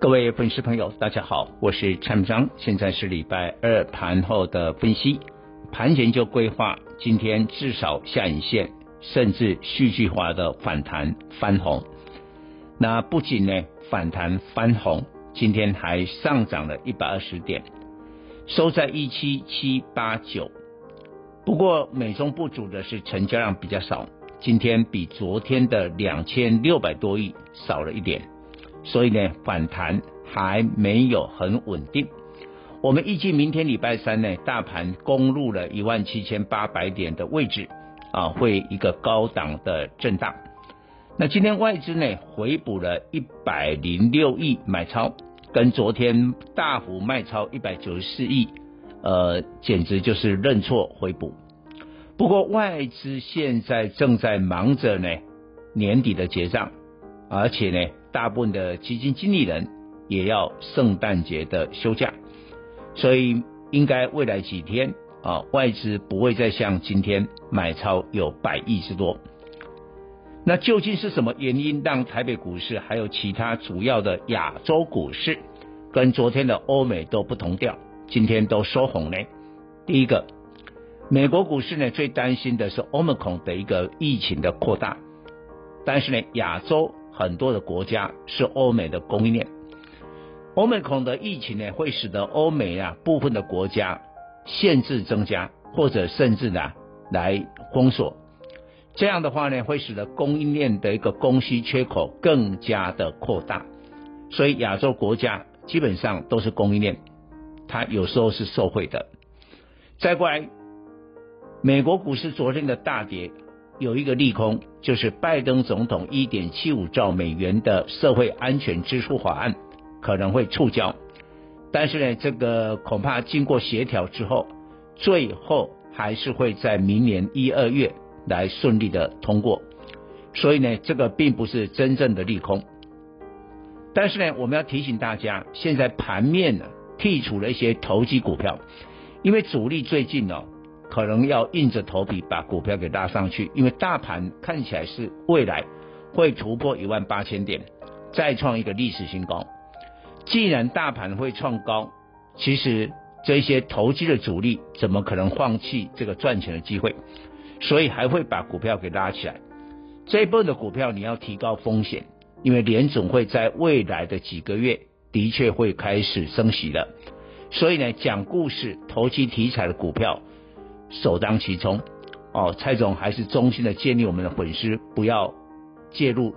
各位粉丝朋友，大家好，我是蔡章，现在是礼拜二盘后的分析，盘前就规划今天至少下影线，甚至戏剧化的反弹翻红。那不仅呢反弹翻红，今天还上涨了一百二十点，收在一七七八九。不过美中不足的是成交量比较少。今天比昨天的两千六百多亿少了一点，所以呢，反弹还没有很稳定。我们预计明天礼拜三呢，大盘攻入了一万七千八百点的位置，啊，会一个高档的震荡。那今天外资呢，回补了一百零六亿买超，跟昨天大幅卖超一百九十四亿，呃，简直就是认错回补。不过外资现在正在忙着呢，年底的结账，而且呢，大部分的基金经理人也要圣诞节的休假，所以应该未来几天啊，外资不会再像今天买超有百亿之多。那究竟是什么原因让台北股市还有其他主要的亚洲股市跟昨天的欧美都不同调，今天都收红呢？第一个。美国股市呢，最担心的是 Omicron 的一个疫情的扩大，但是呢，亚洲很多的国家是欧美的供应链，Omicron 的疫情呢，会使得欧美啊部分的国家限制增加，或者甚至呢来封锁，这样的话呢，会使得供应链的一个供需缺口更加的扩大，所以亚洲国家基本上都是供应链，它有时候是受惠的，再过来。美国股市昨天的大跌，有一个利空，就是拜登总统一点七五兆美元的社会安全支出法案可能会触礁，但是呢，这个恐怕经过协调之后，最后还是会在明年一二月来顺利的通过，所以呢，这个并不是真正的利空。但是呢，我们要提醒大家，现在盘面呢剔除了一些投机股票，因为主力最近呢、哦。可能要硬着头皮把股票给拉上去，因为大盘看起来是未来会突破一万八千点，再创一个历史新高。既然大盘会创高，其实这些投机的主力怎么可能放弃这个赚钱的机会？所以还会把股票给拉起来。这一波的股票你要提高风险，因为联总会在未来的几个月的确会开始升息了。所以呢，讲故事、投机题材的股票。首当其冲，哦，蔡总还是衷心的建议我们的粉丝不要介入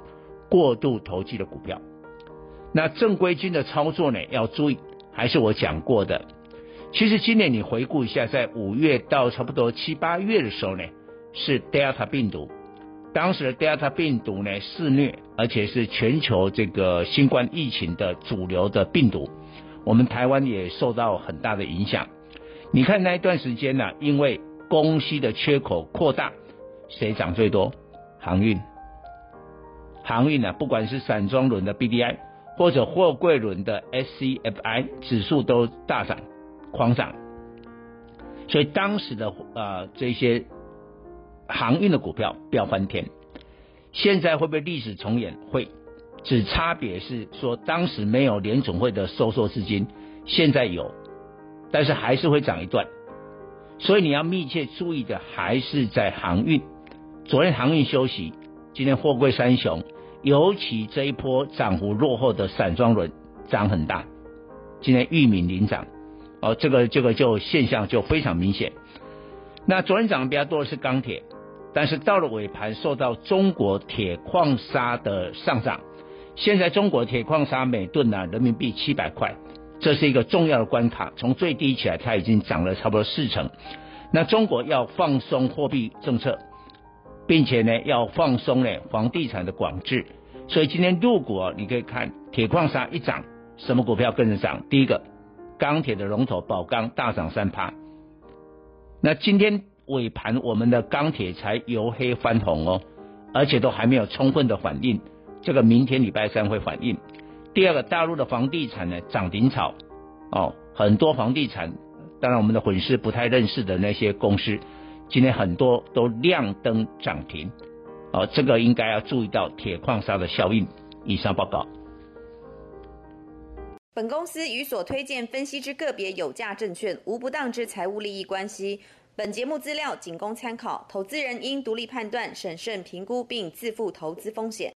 过度投机的股票。那正规军的操作呢，要注意，还是我讲过的。其实今年你回顾一下，在五月到差不多七八月的时候呢，是 Delta 病毒，当时的 Delta 病毒呢肆虐，而且是全球这个新冠疫情的主流的病毒，我们台湾也受到很大的影响。你看那一段时间呢、因为供需的缺口扩大，谁涨最多？航运，航运呢、不管是散装轮的 BDI 或者货柜轮的 SCFI 指数都大涨，狂涨。所以当时的呃这些航运的股票飙翻天。现在会不会历史重演？会，只差别是说当时没有联总会的收缩资金，现在有。但是还是会涨一段，所以你要密切注意的还是在航运。昨天航运休息，今天货柜三雄，尤其这一波涨幅落后的散装轮涨很大。今天玉米领涨，哦，这个这个就现象就非常明显。那昨天涨得比较多的是钢铁，但是到了尾盘受到中国铁矿砂的上涨，现在中国铁矿砂每吨呢人民币七百块。这是一个重要的关卡，从最低起来，它已经涨了差不多四成。那中国要放松货币政策，并且呢要放松呢房地产的管制，所以今天入股，你可以看铁矿砂一涨，什么股票跟着涨？第一个，钢铁的龙头宝钢大涨三趴。那今天尾盘我们的钢铁才由黑翻红哦，而且都还没有充分的反应，这个明天礼拜三会反应。第二个，大陆的房地产呢涨停潮哦，很多房地产，当然我们的粉丝不太认识的那些公司，今天很多都亮灯涨停哦，这个应该要注意到铁矿砂的效应。以上报告。本公司与所推荐分析之个别有价证券无不当之财务利益关系。本节目资料仅供参考，投资人应独立判断、审慎评估并自负投资风险。